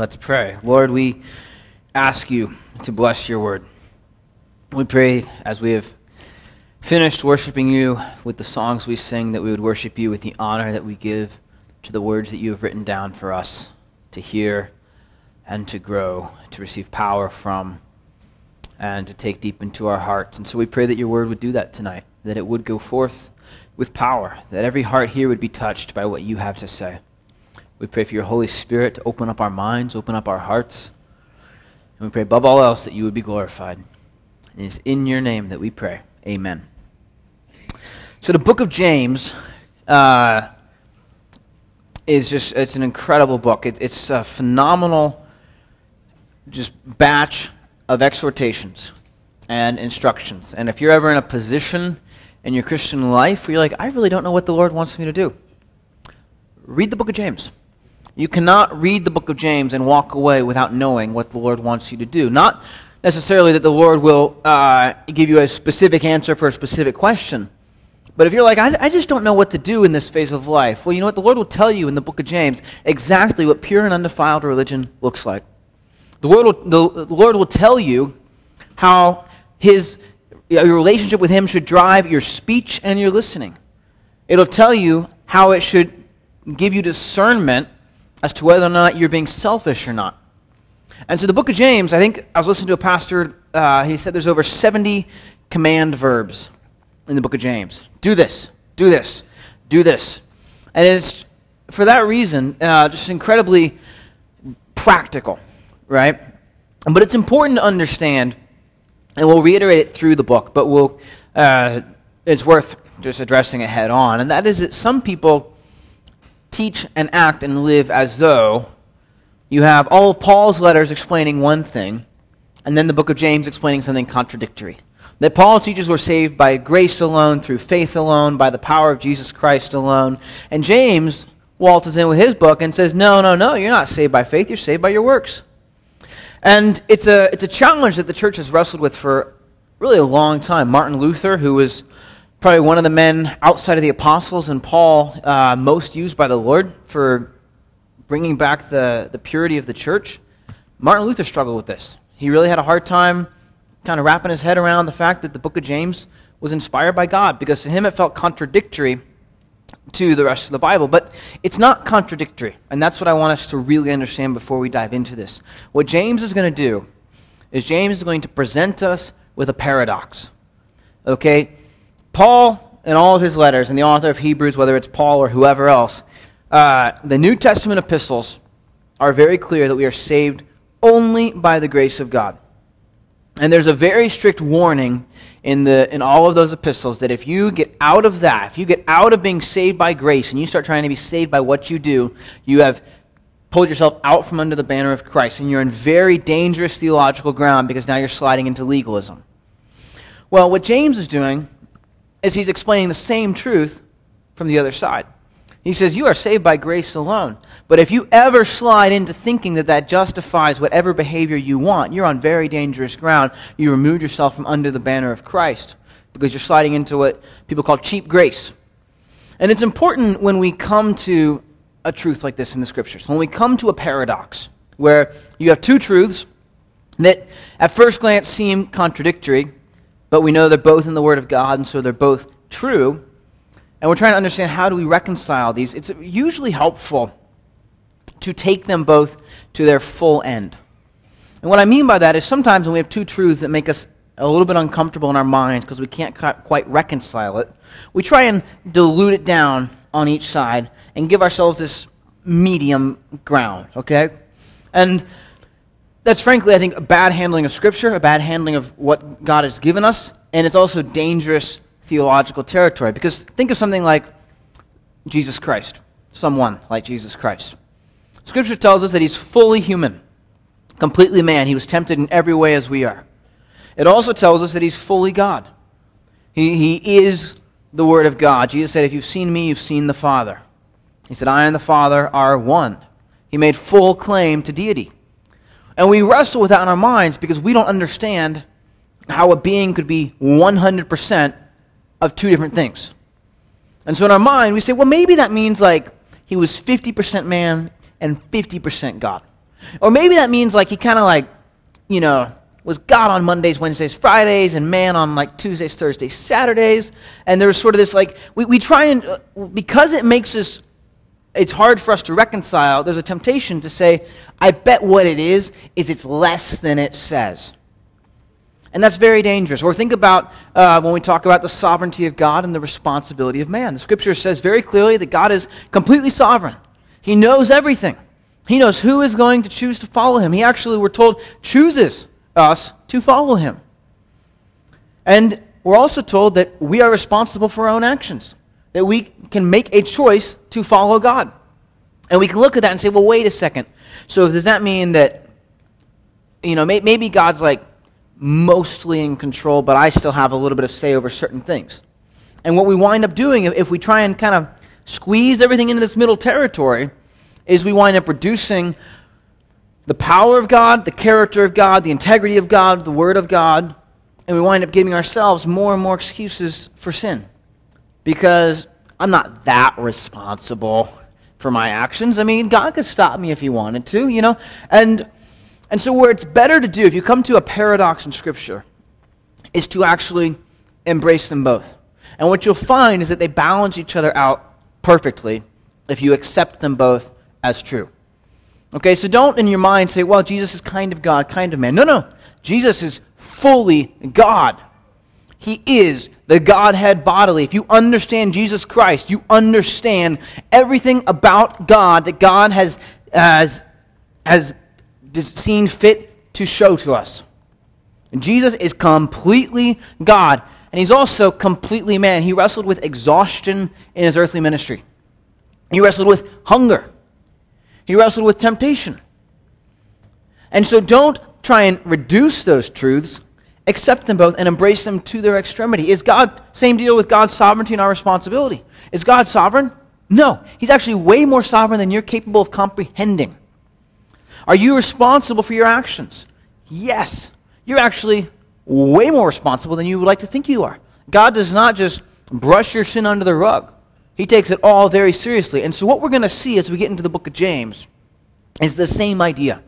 Let's pray. Lord, we ask you to bless your word. We pray as we have finished worshiping you with the songs we sing that we would worship you with the honor that we give to the words that you have written down for us to hear and to grow, to receive power from, and to take deep into our hearts. And so we pray that your word would do that tonight, that it would go forth with power, that every heart here would be touched by what you have to say. We pray for your Holy Spirit to open up our minds, open up our hearts. And we pray above all else that you would be glorified. And it's in your name that we pray. Amen. So the book of James uh, is just, it's an incredible book. It, it's a phenomenal just batch of exhortations and instructions. And if you're ever in a position in your Christian life where you're like, I really don't know what the Lord wants me to do, read the book of James. You cannot read the book of James and walk away without knowing what the Lord wants you to do. Not necessarily that the Lord will uh, give you a specific answer for a specific question. But if you're like, I, I, just don't know what to do in this phase of life, well, you know what? The Lord will tell you in the book of James exactly what pure and undefiled religion looks like. The Lord will, the, the Lord will tell you how his, your relationship with Him should drive your speech and your listening. It'll tell you how it should give you discernment as to whether or not you're being selfish or not. And so the book of James, I think I was listening to a pastor, uh, he said there's over 70 command verbs in the book of James. Do this, do this, do this. And it's for that reason uh, just incredibly practical, right? But it's important to understand, and we'll reiterate it through the book, but we'll, uh, it's worth just addressing it head on. And that is that some people teach and act and live as though you have all of Paul's letters explaining one thing, and then the book of James explaining something contradictory. That Paul teaches we're saved by grace alone, through faith alone, by the power of Jesus Christ alone. And James waltzes in with his book and says, No, no, no, you're not saved by faith, you're saved by your works. And it's a, it's a challenge that the church has wrestled with for really a long time. Martin Luther, who was probably one of the men outside of the apostles and Paul uh, most used by the Lord for bringing back the, the purity of the church. Martin Luther struggled with this. He really had a hard time kind of wrapping his head around the fact that the book of James was inspired by God because to him it felt contradictory to the rest of the Bible. But it's not contradictory. And that's what I want us to really understand before we dive into this. What James is going to do is James is going to present us with a paradox. Okay? Paul, in all of his letters, and the author of Hebrews, whether it's Paul or whoever else, uh, the New Testament epistles are very clear that we are saved only by the grace of God. And there's a very strict warning in, the, in all of those epistles that if you get out of that, if you get out of being saved by grace and you start trying to be saved by what you do, you have pulled yourself out from under the banner of Christ and you're in very dangerous theological ground because now you're sliding into legalism. Well, what James is doing is he's explaining the same truth from the other side. He says, You are saved by grace alone. But if you ever slide into thinking that that justifies whatever behavior you want, you're on very dangerous ground. You remove yourself from under the banner of Christ because you're sliding into what people call cheap grace. And it's important when we come to a truth like this in the scriptures, when we come to a paradox where you have two truths that at first glance seem contradictory, but we know they're both in the Word of God, and so they're both true. And we're trying to understand how do we reconcile these. It's usually helpful to take them both to their full end. And what I mean by that is sometimes when we have two truths that make us a little bit uncomfortable in our minds because we can't quite reconcile it, we try and dilute it down on each side and give ourselves this medium ground, okay? And that's frankly, I think, a bad handling of Scripture, a bad handling of what God has given us, and it's also dangerous theological territory. Because think of something like Jesus Christ, someone like Jesus Christ. Scripture tells us that he's fully human, completely man. He was tempted in every way as we are. It also tells us that he's fully God. He, he is the Word of God. Jesus said, If you've seen me, you've seen the Father. He said, I and the Father are one. He made full claim to deity. And we wrestle with that in our minds because we don't understand how a being could be 100% of two different things. And so in our mind, we say, well, maybe that means like he was 50% man and 50% God. Or maybe that means like he kind of like, you know, was God on Mondays, Wednesdays, Fridays, and man on like Tuesdays, Thursdays, Saturdays. And there's sort of this like, we, we try and, uh, because it makes us, it's hard for us to reconcile, there's a temptation to say, I bet what it is, is it's less than it says. And that's very dangerous. Or think about uh, when we talk about the sovereignty of God and the responsibility of man. The scripture says very clearly that God is completely sovereign, He knows everything. He knows who is going to choose to follow Him. He actually, we're told, chooses us to follow Him. And we're also told that we are responsible for our own actions, that we can make a choice to follow God. And we can look at that and say, well, wait a second. So does that mean that, you know, maybe God's like, mostly in control, but I still have a little bit of say over certain things. And what we wind up doing, if we try and kind of squeeze everything into this middle territory, is we wind up reducing the power of God, the character of God, the integrity of God, the Word of God, and we wind up giving ourselves more and more excuses for sin. Because I'm not that responsible for my actions. I mean, God could stop me if He wanted to, you know? And and so, where it's better to do, if you come to a paradox in Scripture, is to actually embrace them both. And what you'll find is that they balance each other out perfectly if you accept them both as true. Okay, so don't in your mind say, well, Jesus is kind of God, kind of man. No, no. Jesus is fully God. He is the Godhead bodily. If you understand Jesus Christ, you understand everything about God that God has, has, has seen fit to show to us. And Jesus is completely God, and he's also completely man. He wrestled with exhaustion in his earthly ministry, he wrestled with hunger, he wrestled with temptation. And so don't try and reduce those truths, accept them both, and embrace them to their extremity. Is God, same deal with God's sovereignty and our responsibility. Is God sovereign? No. He's actually way more sovereign than you're capable of comprehending. Are you responsible for your actions? Yes. You're actually way more responsible than you would like to think you are. God does not just brush your sin under the rug, He takes it all very seriously. And so, what we're going to see as we get into the book of James is the same idea.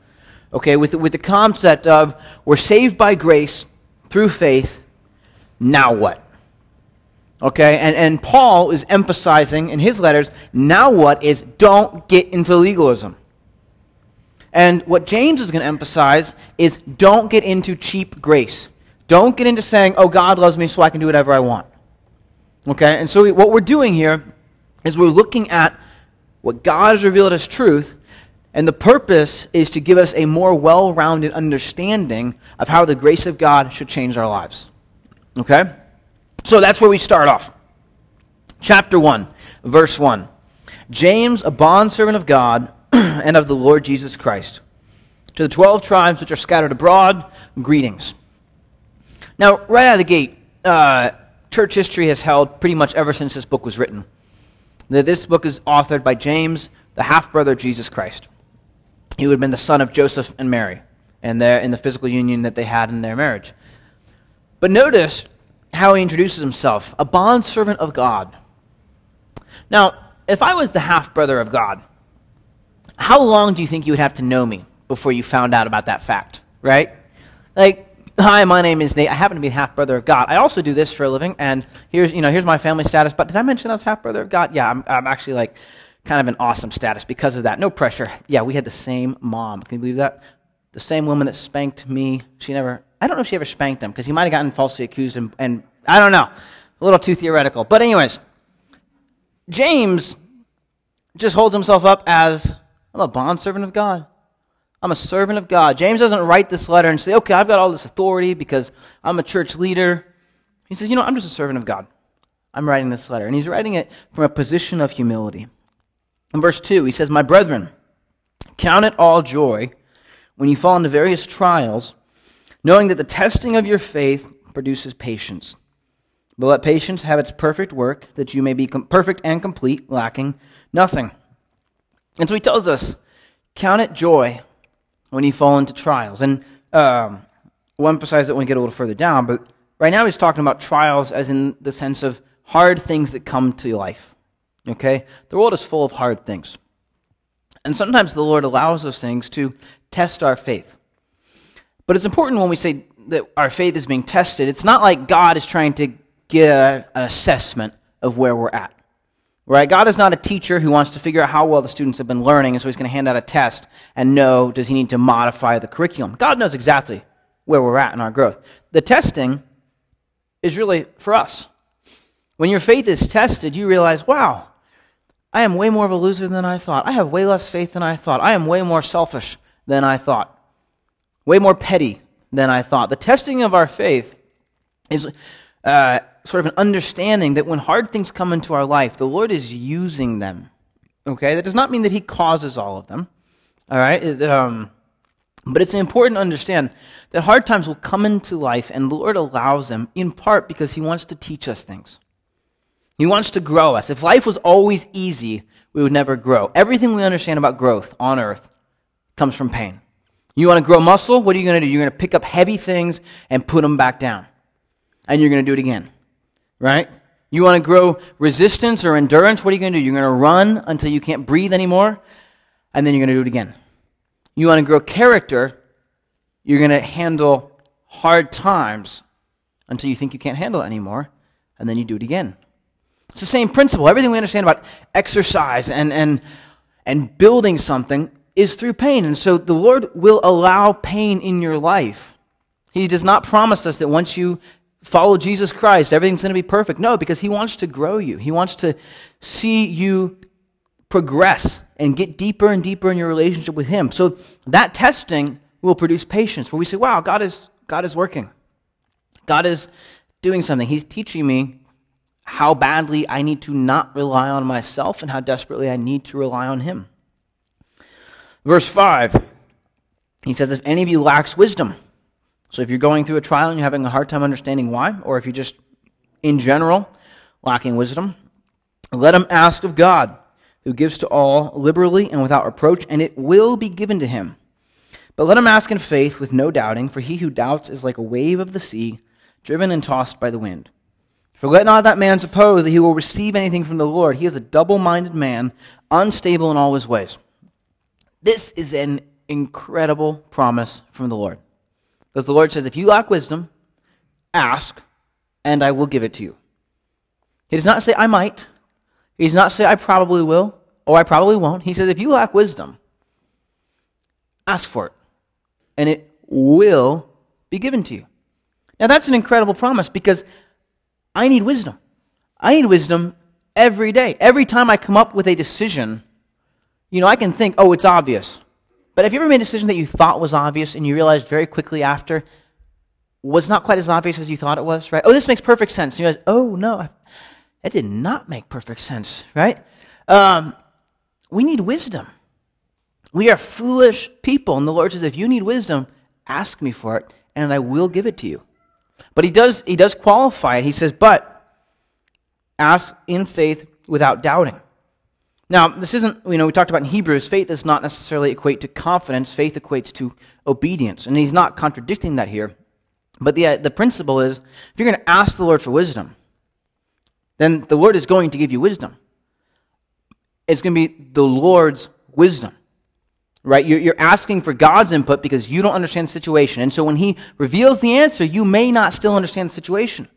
Okay, with, with the concept of we're saved by grace through faith, now what? Okay, and, and Paul is emphasizing in his letters, now what is don't get into legalism. And what James is going to emphasize is don't get into cheap grace. Don't get into saying, oh, God loves me so I can do whatever I want. Okay? And so what we're doing here is we're looking at what God has revealed as truth, and the purpose is to give us a more well rounded understanding of how the grace of God should change our lives. Okay? So that's where we start off. Chapter 1, verse 1. James, a bondservant of God and of the Lord Jesus Christ. To the 12 tribes which are scattered abroad, greetings. Now, right out of the gate, uh, church history has held pretty much ever since this book was written that this book is authored by James, the half brother of Jesus Christ. He would have been the son of Joseph and Mary, and their, in the physical union that they had in their marriage. But notice how he introduces himself a bondservant of God. Now, if I was the half brother of God, how long do you think you would have to know me before you found out about that fact, right? Like, hi, my name is Nate. I happen to be half brother of God. I also do this for a living, and here's, you know, here's my family status. But did I mention I was half brother of God? Yeah, I'm, I'm actually like kind of an awesome status because of that. No pressure. Yeah, we had the same mom. Can you believe that? The same woman that spanked me. She never, I don't know if she ever spanked him because he might have gotten falsely accused, and, and I don't know. A little too theoretical. But, anyways, James just holds himself up as I'm a bondservant of God. I'm a servant of God. James doesn't write this letter and say, okay, I've got all this authority because I'm a church leader. He says, you know, I'm just a servant of God. I'm writing this letter. And he's writing it from a position of humility. In verse 2, he says, My brethren, count it all joy when you fall into various trials, knowing that the testing of your faith produces patience. But let patience have its perfect work, that you may be com- perfect and complete, lacking nothing. And so he tells us, count it joy when you fall into trials. And um, we'll emphasize that when we get a little further down, but right now he's talking about trials as in the sense of hard things that come to life. Okay? The world is full of hard things. And sometimes the Lord allows those things to test our faith. But it's important when we say that our faith is being tested, it's not like God is trying to get a, an assessment of where we're at. Right? God is not a teacher who wants to figure out how well the students have been learning, and so he's going to hand out a test and know does he need to modify the curriculum. God knows exactly where we're at in our growth. The testing is really for us. When your faith is tested, you realize, wow, I am way more of a loser than I thought. I have way less faith than I thought. I am way more selfish than I thought, way more petty than I thought. The testing of our faith is uh, sort of an understanding that when hard things come into our life, the Lord is using them. Okay? That does not mean that He causes all of them. All right? It, um, but it's important to understand that hard times will come into life, and the Lord allows them in part because He wants to teach us things. He wants to grow us. If life was always easy, we would never grow. Everything we understand about growth on earth comes from pain. You want to grow muscle? What are you going to do? You're going to pick up heavy things and put them back down. And you're going to do it again right? You want to grow resistance or endurance? What are you going to do? You're going to run until you can't breathe anymore, and then you're going to do it again. You want to grow character? You're going to handle hard times until you think you can't handle it anymore, and then you do it again. It's the same principle. Everything we understand about exercise and, and, and building something is through pain. And so the Lord will allow pain in your life. He does not promise us that once you follow Jesus Christ, everything's going to be perfect. No, because He wants to grow you. He wants to see you progress and get deeper and deeper in your relationship with Him. So that testing will produce patience, where we say, wow, God is, God is working. God is doing something. He's teaching me how badly I need to not rely on myself and how desperately I need to rely on Him. Verse 5, he says, If any of you lacks wisdom, so if you're going through a trial and you're having a hard time understanding why, or if you're just in general lacking wisdom, let him ask of God, who gives to all liberally and without reproach, and it will be given to him. But let him ask in faith with no doubting, for he who doubts is like a wave of the sea, driven and tossed by the wind. For let not that man suppose that he will receive anything from the Lord. He is a double minded man, unstable in all his ways. This is an incredible promise from the Lord. Because the Lord says, if you lack wisdom, ask, and I will give it to you. He does not say, I might. He does not say, I probably will, or I probably won't. He says, if you lack wisdom, ask for it, and it will be given to you. Now, that's an incredible promise because I need wisdom. I need wisdom every day. Every time I come up with a decision, you know, I can think, oh, it's obvious. But have you ever made a decision that you thought was obvious and you realized very quickly after was not quite as obvious as you thought it was, right? Oh, this makes perfect sense. And you realize, oh, no, that did not make perfect sense, right? Um, we need wisdom. We are foolish people. And the Lord says, if you need wisdom, ask me for it, and I will give it to you. But he does, he does qualify it. He says, but ask in faith without doubting. Now, this isn't, you know, we talked about in Hebrews, faith does not necessarily equate to confidence. Faith equates to obedience. And he's not contradicting that here. But the, uh, the principle is if you're going to ask the Lord for wisdom, then the Lord is going to give you wisdom. It's going to be the Lord's wisdom, right? You're, asking for God's input because you don't understand the situation. And so when He reveals the answer, you may not still understand the situation.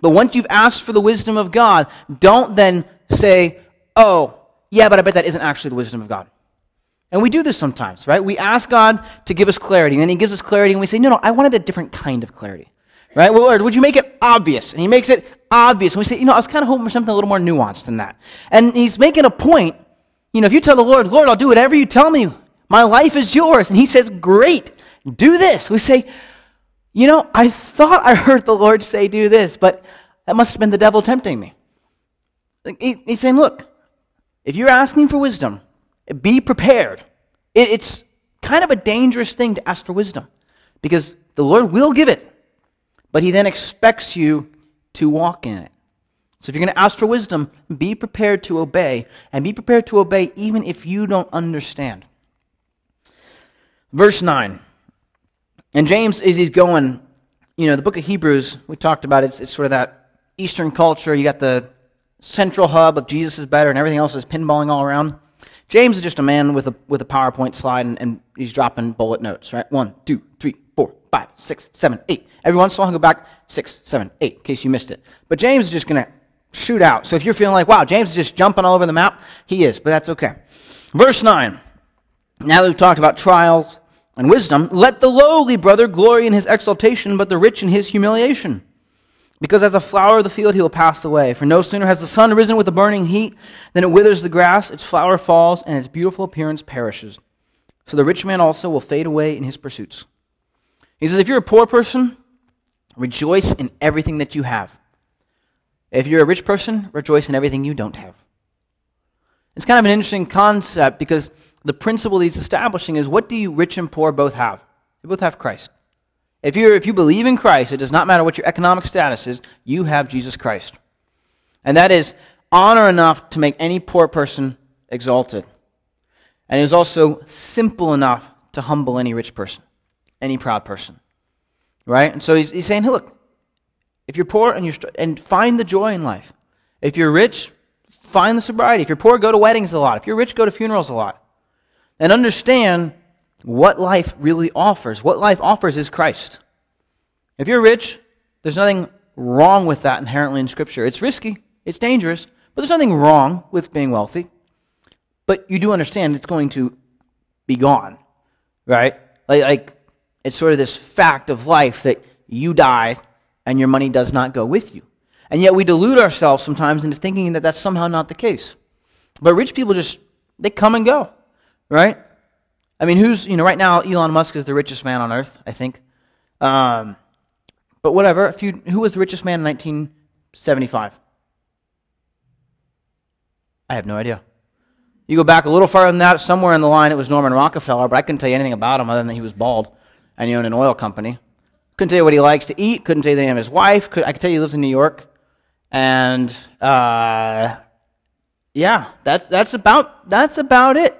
But once you've asked for the wisdom of God, don't then say, oh, yeah, but I bet that isn't actually the wisdom of God. And we do this sometimes, right? We ask God to give us clarity, and then He gives us clarity, and we say, No, no, I wanted a different kind of clarity. Right? Well, Lord, would you make it obvious? And He makes it obvious. And we say, You know, I was kind of hoping for something a little more nuanced than that. And He's making a point. You know, if you tell the Lord, Lord, I'll do whatever you tell me, my life is yours. And He says, Great, do this. We say, You know, I thought I heard the Lord say, Do this, but that must have been the devil tempting me. He's saying, Look, if you're asking for wisdom, be prepared. It, it's kind of a dangerous thing to ask for wisdom because the Lord will give it, but He then expects you to walk in it. So if you're going to ask for wisdom, be prepared to obey, and be prepared to obey even if you don't understand. Verse 9. And James, is he's going, you know, the book of Hebrews, we talked about it, it's, it's sort of that Eastern culture. You got the central hub of Jesus is better and everything else is pinballing all around. James is just a man with a, with a PowerPoint slide and, and he's dropping bullet notes, right? One, two, three, four, five, six, seven, eight. Every once in a while, he'll go back six, seven, eight, in case you missed it. But James is just going to shoot out. So if you're feeling like, wow, James is just jumping all over the map, he is, but that's okay. Verse 9. Now that we've talked about trials and wisdom, let the lowly brother glory in his exaltation, but the rich in his humiliation. Because as a flower of the field he will pass away. For no sooner has the sun risen with a burning heat than it withers the grass, its flower falls, and its beautiful appearance perishes. So the rich man also will fade away in his pursuits. He says, if you're a poor person, rejoice in everything that you have. If you're a rich person, rejoice in everything you don't have. It's kind of an interesting concept because the principle he's establishing is what do you rich and poor both have? They both have Christ. If, you if you believe in Christ, it does not matter what your economic status is, you have Jesus Christ. And that is honor enough to make any poor person exalted. And it is also simple enough to humble any rich person, any proud person. Right? And so he's, he's saying, hey, look, if you're poor and, you're, and find the joy in life. If you're rich, find the sobriety. If you're poor, go to weddings a lot. If you're rich, go to funerals a lot. And understand what life really offers. What life offers is Christ. If you're rich, there's nothing wrong with that inherently in Scripture. It's risky, it's dangerous, but there's nothing wrong with being wealthy. But you do understand it's going to be gone, right? Like, like it's sort of this fact of life that you die and your money does not go with you. And yet we delude ourselves sometimes into thinking that that's somehow not the case. But rich people just, they come and go, right? I mean, who's, you know, right now Elon Musk is the richest man on earth, I think. Um, but whatever, if you, who was the richest man in 1975? I have no idea. You go back a little farther than that, somewhere in the line it was Norman Rockefeller, but I couldn't tell you anything about him other than that he was bald and he owned an oil company. Couldn't tell you what he likes to eat, couldn't tell you the name of his wife. Could, I could tell you he lives in New York. And, uh, yeah, that's, that's, about, that's about it.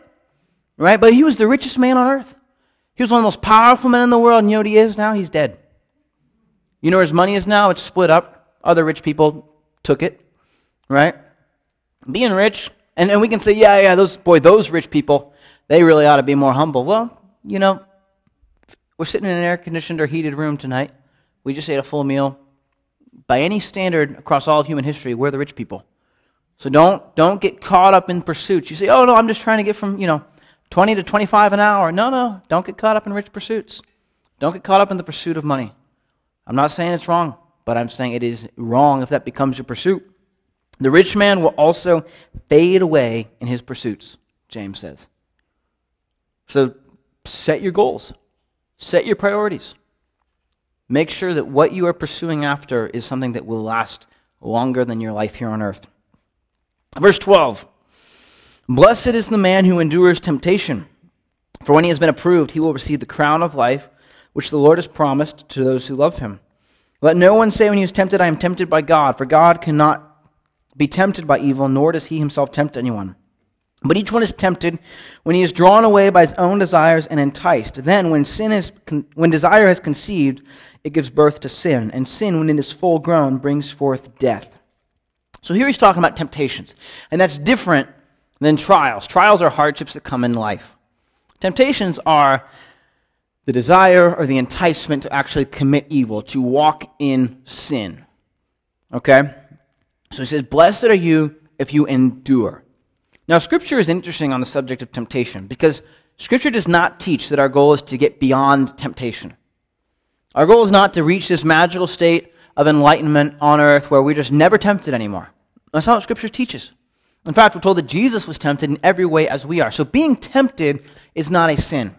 Right? But he was the richest man on earth. He was one of the most powerful men in the world. And you know what he is now? He's dead. You know where his money is now? It's split up. Other rich people took it. Right? Being rich, and, and we can say, yeah, yeah, those boy, those rich people, they really ought to be more humble. Well, you know, we're sitting in an air conditioned or heated room tonight. We just ate a full meal. By any standard across all of human history, we're the rich people. So don't don't get caught up in pursuits. You say, "Oh no, I'm just trying to get from, you know, 20 to 25 an hour. No, no, don't get caught up in rich pursuits. Don't get caught up in the pursuit of money. I'm not saying it's wrong, but I'm saying it is wrong if that becomes your pursuit. The rich man will also fade away in his pursuits, James says. So set your goals, set your priorities. Make sure that what you are pursuing after is something that will last longer than your life here on earth. Verse 12 Blessed is the man who endures temptation, for when he has been approved, he will receive the crown of life which the Lord has promised to those who love him. Let no one say when he is tempted, I am tempted by God, for God cannot be tempted by evil, nor does he himself tempt anyone. But each one is tempted when he is drawn away by his own desires and enticed. Then, when sin is, when desire has conceived, it gives birth to sin, and sin, when it is full grown, brings forth death. So here he's talking about temptations, and that's different than trials. Trials are hardships that come in life. Temptations are the desire or the enticement to actually commit evil, to walk in sin. Okay? So he says, Blessed are you if you endure. Now, Scripture is interesting on the subject of temptation because Scripture does not teach that our goal is to get beyond temptation. Our goal is not to reach this magical state of enlightenment on earth where we're just never tempted anymore. That's not what Scripture teaches. In fact, we're told that Jesus was tempted in every way as we are. So being tempted is not a sin.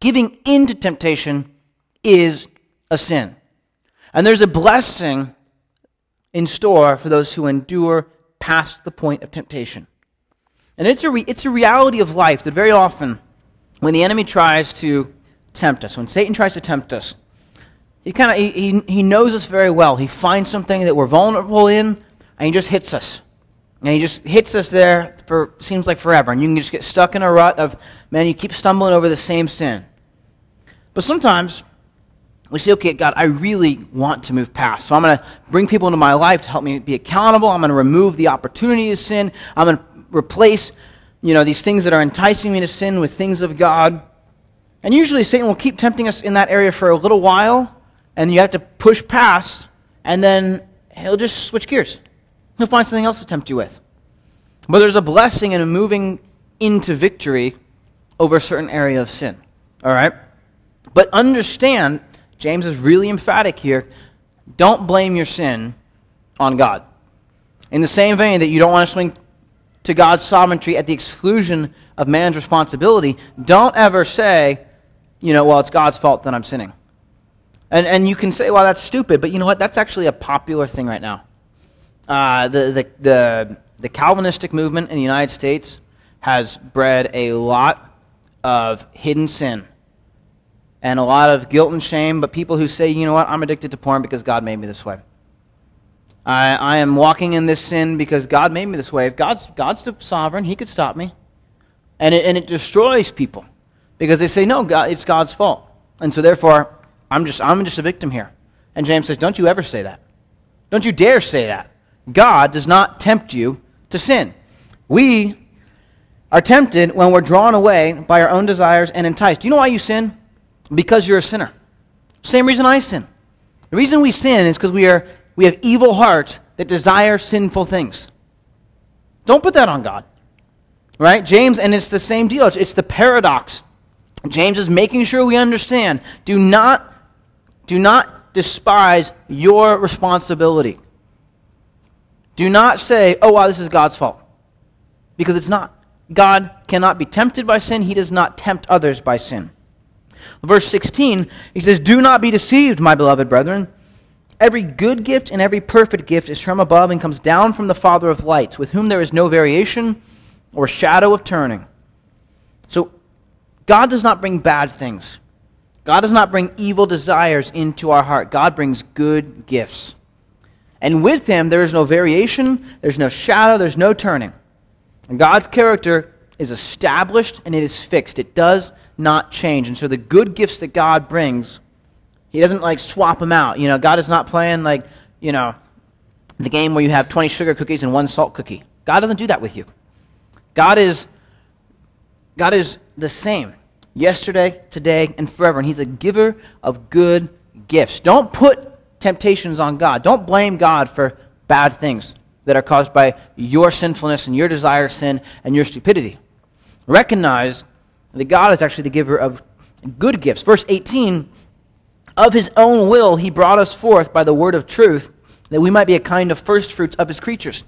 Giving into temptation is a sin. And there's a blessing in store for those who endure past the point of temptation. And it's a, re- it's a reality of life that very often, when the enemy tries to tempt us, when Satan tries to tempt us, he kind of he, he, he knows us very well. He finds something that we're vulnerable in, and he just hits us. And he just hits us there for seems like forever. And you can just get stuck in a rut of, man, you keep stumbling over the same sin. But sometimes we say, okay, God, I really want to move past. So I'm going to bring people into my life to help me be accountable. I'm going to remove the opportunity of sin. I'm going to replace you know, these things that are enticing me to sin with things of God. And usually Satan will keep tempting us in that area for a little while, and you have to push past, and then he'll just switch gears. He'll find something else to tempt you with. But there's a blessing in a moving into victory over a certain area of sin. All right? But understand, James is really emphatic here don't blame your sin on God. In the same vein that you don't want to swing to God's sovereignty at the exclusion of man's responsibility, don't ever say, you know, well, it's God's fault that I'm sinning. And, and you can say, well, that's stupid, but you know what? That's actually a popular thing right now. Uh, the, the, the, the Calvinistic movement in the United States has bred a lot of hidden sin and a lot of guilt and shame, but people who say, you know what, I'm addicted to porn because God made me this way. I, I am walking in this sin because God made me this way. If God's, God's the sovereign, He could stop me. And it, and it destroys people because they say, no, God, it's God's fault. And so therefore, I'm just, I'm just a victim here. And James says, don't you ever say that. Don't you dare say that. God does not tempt you to sin. We are tempted when we're drawn away by our own desires and enticed. Do you know why you sin? Because you're a sinner. Same reason I sin. The reason we sin is because we are we have evil hearts that desire sinful things. Don't put that on God. Right? James, and it's the same deal. It's, it's the paradox. James is making sure we understand. Do not, do not despise your responsibility. Do not say, oh, wow, this is God's fault. Because it's not. God cannot be tempted by sin, He does not tempt others by sin. Verse 16, he says, Do not be deceived, my beloved brethren. Every good gift and every perfect gift is from above and comes down from the Father of lights, with whom there is no variation or shadow of turning. So, God does not bring bad things. God does not bring evil desires into our heart. God brings good gifts. And with Him, there is no variation, there's no shadow, there's no turning. And God's character is established and it is fixed. It does not change. And so the good gifts that God brings he doesn't like swap them out. You know, God is not playing like, you know, the game where you have 20 sugar cookies and one salt cookie. God doesn't do that with you. God is God is the same yesterday, today, and forever. And He's a giver of good gifts. Don't put temptations on God. Don't blame God for bad things that are caused by your sinfulness and your desire sin and your stupidity. Recognize that God is actually the giver of good gifts. Verse 18 of his own will, he brought us forth by the word of truth, that we might be a kind of first fruits of his creatures.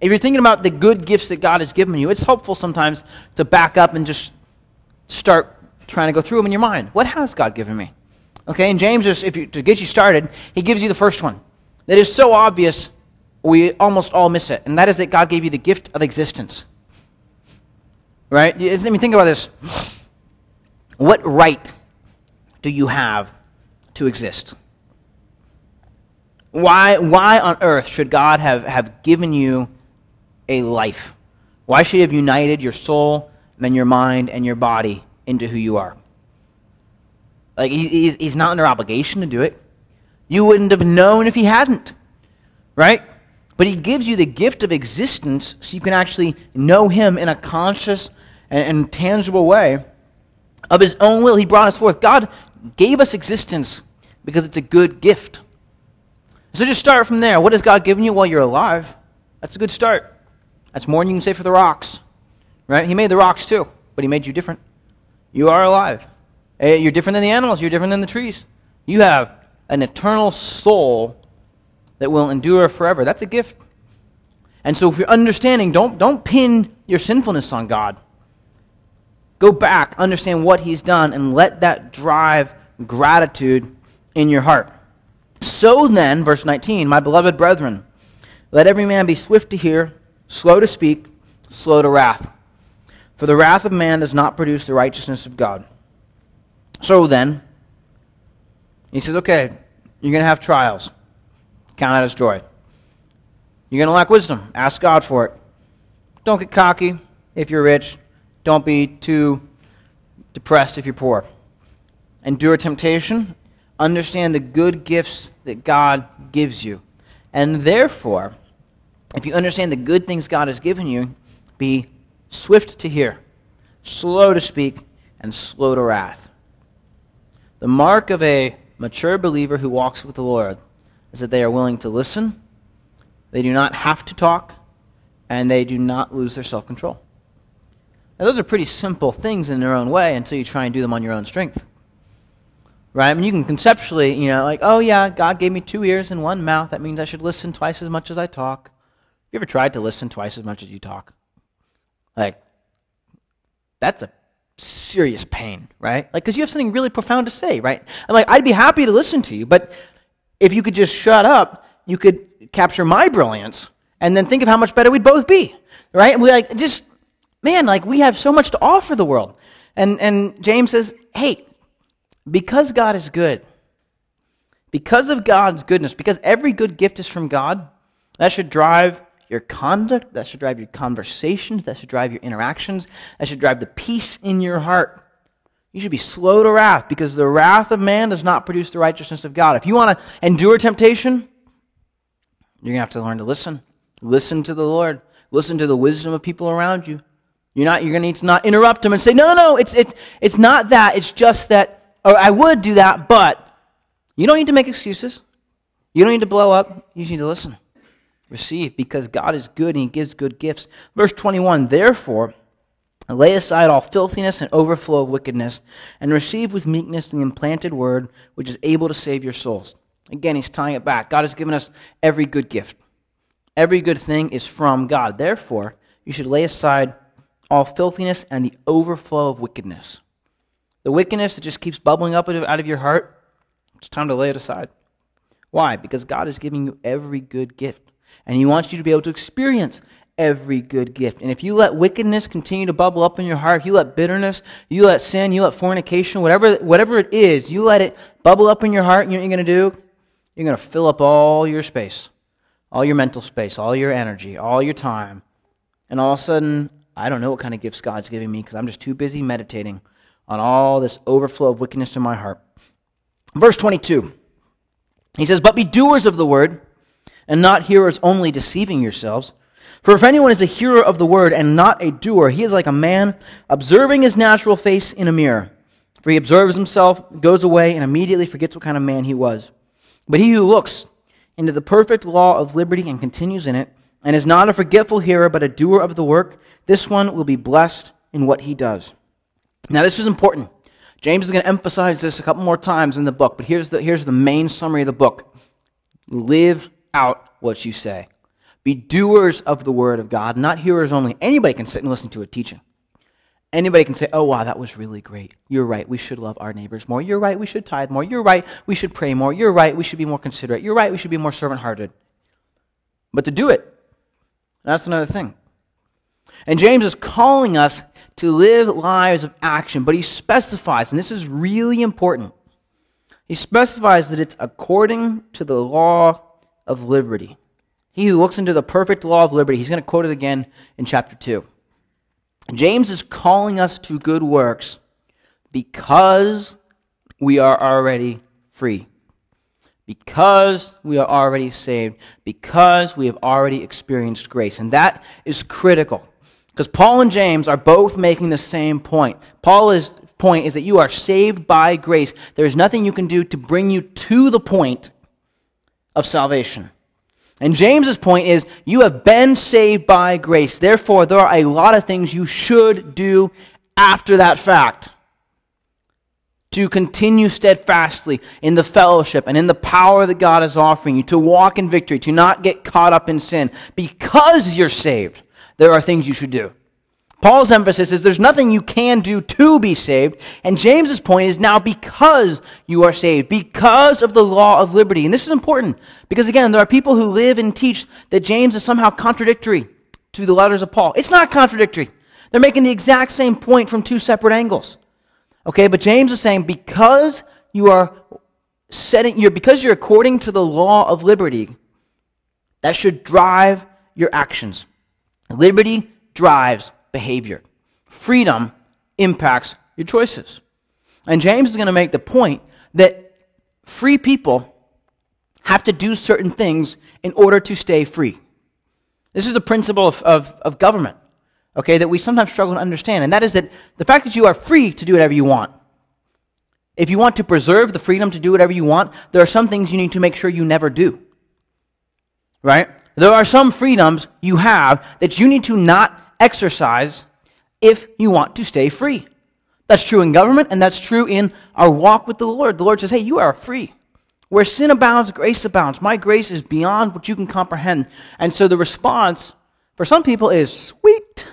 If you're thinking about the good gifts that God has given you, it's helpful sometimes to back up and just start trying to go through them in your mind. What has God given me? Okay, and James, just, if you, to get you started, he gives you the first one. That is so obvious, we almost all miss it. And that is that God gave you the gift of existence. Right? Let me think about this. What right do you have to exist. Why, why on earth should God have, have given you a life? Why should He have united your soul, then your mind, and your body into who you are? Like, he, he's, he's not under obligation to do it. You wouldn't have known if He hadn't, right? But He gives you the gift of existence so you can actually know Him in a conscious and, and tangible way of His own will. He brought us forth. God gave us existence because it's a good gift. So just start from there. What has God given you while you're alive? That's a good start. That's more than you can say for the rocks. Right? He made the rocks too, but he made you different. You are alive. Eh, you're different than the animals, you're different than the trees. You have an eternal soul that will endure forever. That's a gift. And so if you're understanding, don't, don't pin your sinfulness on God. Go back, understand what he's done, and let that drive gratitude in your heart. So then, verse 19, my beloved brethren, let every man be swift to hear, slow to speak, slow to wrath. For the wrath of man does not produce the righteousness of God. So then, he says, okay, you're going to have trials. Count it as joy. You're going to lack wisdom. Ask God for it. Don't get cocky if you're rich. Don't be too depressed if you're poor. Endure temptation understand the good gifts that God gives you. And therefore, if you understand the good things God has given you, be swift to hear, slow to speak, and slow to wrath. The mark of a mature believer who walks with the Lord is that they are willing to listen, they do not have to talk, and they do not lose their self control. Now, those are pretty simple things in their own way until you try and do them on your own strength. Right? I mean, you can conceptually, you know, like, oh, yeah, God gave me two ears and one mouth. That means I should listen twice as much as I talk. You ever tried to listen twice as much as you talk? Like, that's a serious pain, right? Like, because you have something really profound to say, right? I'm like, I'd be happy to listen to you, but if you could just shut up, you could capture my brilliance and then think of how much better we'd both be, right? And we like, just, man, like, we have so much to offer the world. And, and James says, hey, because God is good, because of God's goodness, because every good gift is from God, that should drive your conduct, that should drive your conversations, that should drive your interactions, that should drive the peace in your heart. You should be slow to wrath because the wrath of man does not produce the righteousness of God. If you want to endure temptation, you're going to have to learn to listen. Listen to the Lord. Listen to the wisdom of people around you. You're not you're going to need to not interrupt them and say, "No, no, no, it's it's it's not that. It's just that or I would do that, but you don't need to make excuses. You don't need to blow up. You need to listen." receive because God is good and he gives good gifts. Verse 21 Therefore, lay aside all filthiness and overflow of wickedness, and receive with meekness the implanted word which is able to save your souls. Again, he's tying it back. God has given us every good gift. Every good thing is from God. Therefore, you should lay aside all filthiness and the overflow of wickedness. The wickedness that just keeps bubbling up out of your heart, it's time to lay it aside. Why? Because God is giving you every good gift. And He wants you to be able to experience every good gift. And if you let wickedness continue to bubble up in your heart, if you let bitterness, you let sin, you let fornication, whatever, whatever it is, you let it bubble up in your heart, you know what you're going to do? You're going to fill up all your space, all your mental space, all your energy, all your time. And all of a sudden, I don't know what kind of gifts God's giving me because I'm just too busy meditating on all this overflow of wickedness in my heart. Verse 22, he says, But be doers of the word and not hearers only, deceiving yourselves. For if anyone is a hearer of the word and not a doer, he is like a man observing his natural face in a mirror. For he observes himself, goes away, and immediately forgets what kind of man he was. But he who looks into the perfect law of liberty and continues in it, and is not a forgetful hearer, but a doer of the work, this one will be blessed in what he does. Now, this is important. James is going to emphasize this a couple more times in the book, but here's the, here's the main summary of the book Live out what you say. Be doers of the word of God, not hearers only. Anybody can sit and listen to a teaching. Anybody can say, oh, wow, that was really great. You're right. We should love our neighbors more. You're right. We should tithe more. You're right. We should pray more. You're right. We should be more considerate. You're right. We should be more servant hearted. But to do it, that's another thing. And James is calling us to live lives of action, but he specifies, and this is really important, he specifies that it's according to the law of liberty. He who looks into the perfect law of liberty, he's going to quote it again in chapter 2. James is calling us to good works because we are already free. Because we are already saved. Because we have already experienced grace. And that is critical. Because Paul and James are both making the same point. Paul's point is that you are saved by grace. There is nothing you can do to bring you to the point of salvation. And James's point is you have been saved by grace. Therefore, there are a lot of things you should do after that fact to continue steadfastly in the fellowship and in the power that God is offering you, to walk in victory, to not get caught up in sin. Because you're saved, there are things you should do. Paul's emphasis is there's nothing you can do to be saved. And James's point is now because you are saved, because of the law of liberty. And this is important because, again, there are people who live and teach that James is somehow contradictory to the letters of Paul. It's not contradictory. They're making the exact same point from two separate angles. Okay, but James is saying because you are setting, you're, because you're according to the law of liberty, that should drive your actions. Liberty drives behavior. Freedom impacts your choices. And James is going to make the point that free people have to do certain things in order to stay free. This is the principle of, of, of government. Okay, that we sometimes struggle to understand. And that is that the fact that you are free to do whatever you want. If you want to preserve the freedom to do whatever you want, there are some things you need to make sure you never do. Right? There are some freedoms you have that you need to not exercise if you want to stay free. That's true in government, and that's true in our walk with the Lord. The Lord says, Hey, you are free. Where sin abounds, grace abounds. My grace is beyond what you can comprehend. And so the response for some people is sweet,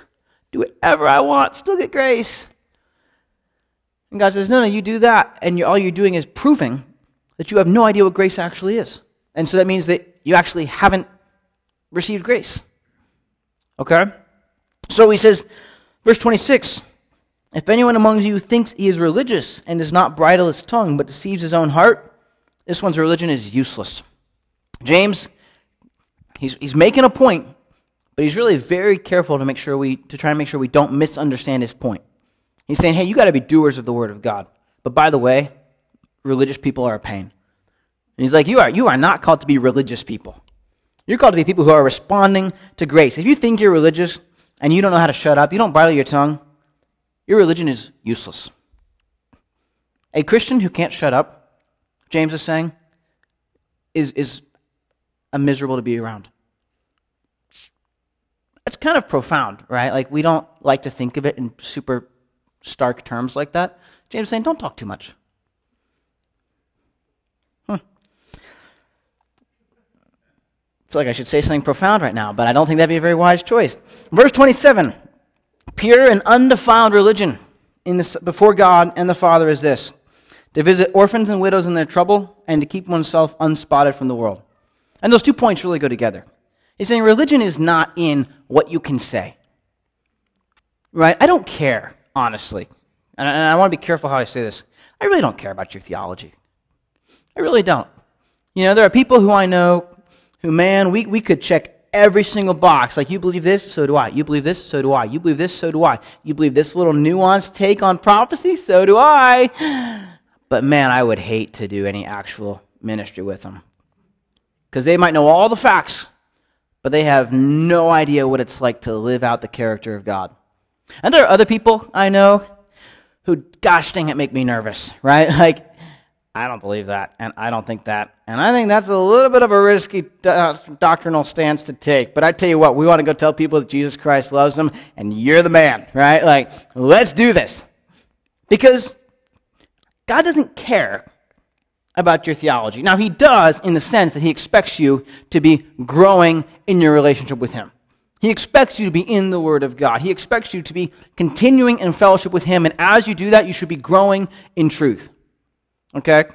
do whatever I want, still get grace. And God says, No, no, you do that, and you, all you're doing is proving that you have no idea what grace actually is. And so that means that you actually haven't received grace. Okay? So he says, verse 26 If anyone among you thinks he is religious and does not bridle his tongue, but deceives his own heart, this one's religion is useless. James, he's, he's making a point, but he's really very careful to make sure we to try and make sure we don't misunderstand his point. He's saying, hey, you got to be doers of the word of God. But by the way, religious people are a pain. And he's like, you are, you are not called to be religious people. You're called to be people who are responding to grace. If you think you're religious and you don't know how to shut up, you don't bridle your tongue, your religion is useless. A Christian who can't shut up, James is saying, is, is a miserable to be around. It's kind of profound, right? Like, we don't like to think of it in super stark terms like that. James saying, don't talk too much. I feel like I should say something profound right now, but I don't think that'd be a very wise choice. Verse 27 Pure and undefiled religion in the, before God and the Father is this to visit orphans and widows in their trouble and to keep oneself unspotted from the world. And those two points really go together. He's saying religion is not in what you can say. Right? I don't care honestly, and I, want to be careful how I say this, I really don't care about your theology. I really don't. You know, there are people who I know who, man, we, we could check every single box. Like, you believe this, so do I. You believe this, so do I. You believe this, so do I. You believe this little nuanced take on prophecy, so do I. But man, I would hate to do any actual ministry with them. Because they might know all the facts, but they have no idea what it's like to live out the character of God. And there are other people I know who, gosh dang it, make me nervous, right? Like, I don't believe that, and I don't think that. And I think that's a little bit of a risky uh, doctrinal stance to take. But I tell you what, we want to go tell people that Jesus Christ loves them, and you're the man, right? Like, let's do this. Because God doesn't care about your theology. Now, He does in the sense that He expects you to be growing in your relationship with Him. He expects you to be in the Word of God. He expects you to be continuing in fellowship with Him. And as you do that, you should be growing in truth. Okay?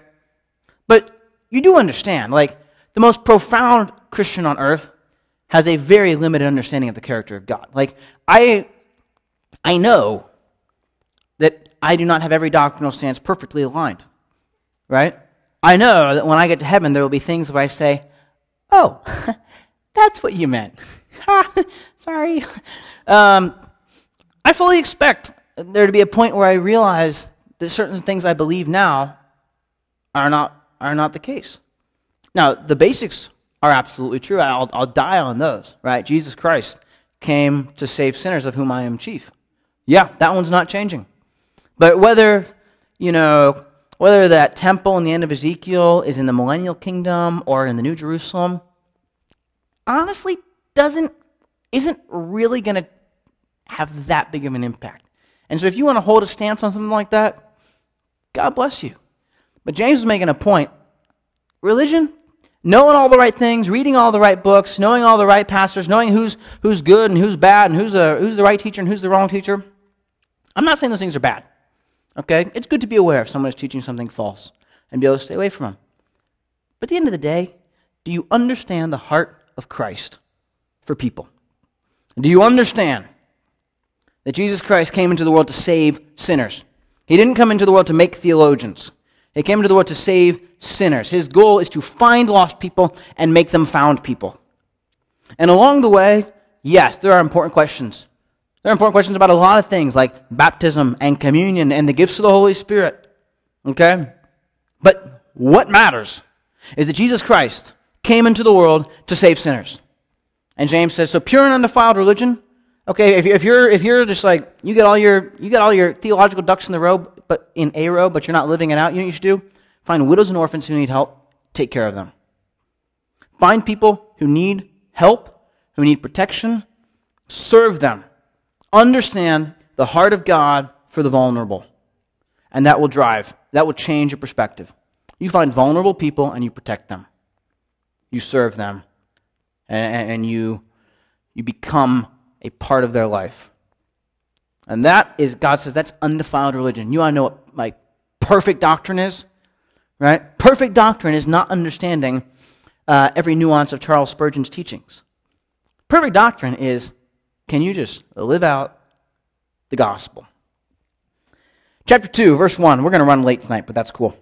But you do understand, like, the most profound Christian on earth has a very limited understanding of the character of God. Like, I, I know that I do not have every doctrinal stance perfectly aligned. Right? I know that when I get to heaven, there will be things where I say, oh, that's what you meant. Sorry. Um, I fully expect there to be a point where I realize that certain things I believe now are not, are not the case. Now, the basics are absolutely true. I'll, I'll die on those, right? Jesus Christ came to save sinners, of whom I am chief. Yeah, that one's not changing. But whether, you know, whether that temple in the end of Ezekiel is in the millennial kingdom or in the New Jerusalem, honestly doesn't isn't really going to have that big of an impact. And so if you want to hold a stance on something like that, God bless you. But James is making a point. Religion, knowing all the right things, reading all the right books, knowing all the right pastors, knowing who's who's good and who's bad and who's the who's the right teacher and who's the wrong teacher. I'm not saying those things are bad. Okay? It's good to be aware if someone is teaching something false and be able to stay away from them. But at the end of the day, do you understand the heart of Christ? for people. Do you understand that Jesus Christ came into the world to save sinners? He didn't come into the world to make theologians. He came into the world to save sinners. His goal is to find lost people and make them found people. And along the way, yes, there are important questions. There are important questions about a lot of things like baptism and communion and the gifts of the Holy Spirit. Okay? But what matters is that Jesus Christ came into the world to save sinners. And James says, So pure and undefiled religion, Okay, if, if you're if you're just like you get all your you get all your theological ducks in the row, but in a row, but you're not living it out, you know what you should do? Find widows and orphans who need help, take care of them. Find people who need help, who need protection, serve them. Understand the heart of God for the vulnerable. And that will drive, that will change your perspective. You find vulnerable people and you protect them. You serve them. And, and you, you become a part of their life. And that is, God says, that's undefiled religion. You want to know what like perfect doctrine is? Right? Perfect doctrine is not understanding uh, every nuance of Charles Spurgeon's teachings. Perfect doctrine is can you just live out the gospel? Chapter 2, verse 1. We're going to run late tonight, but that's cool.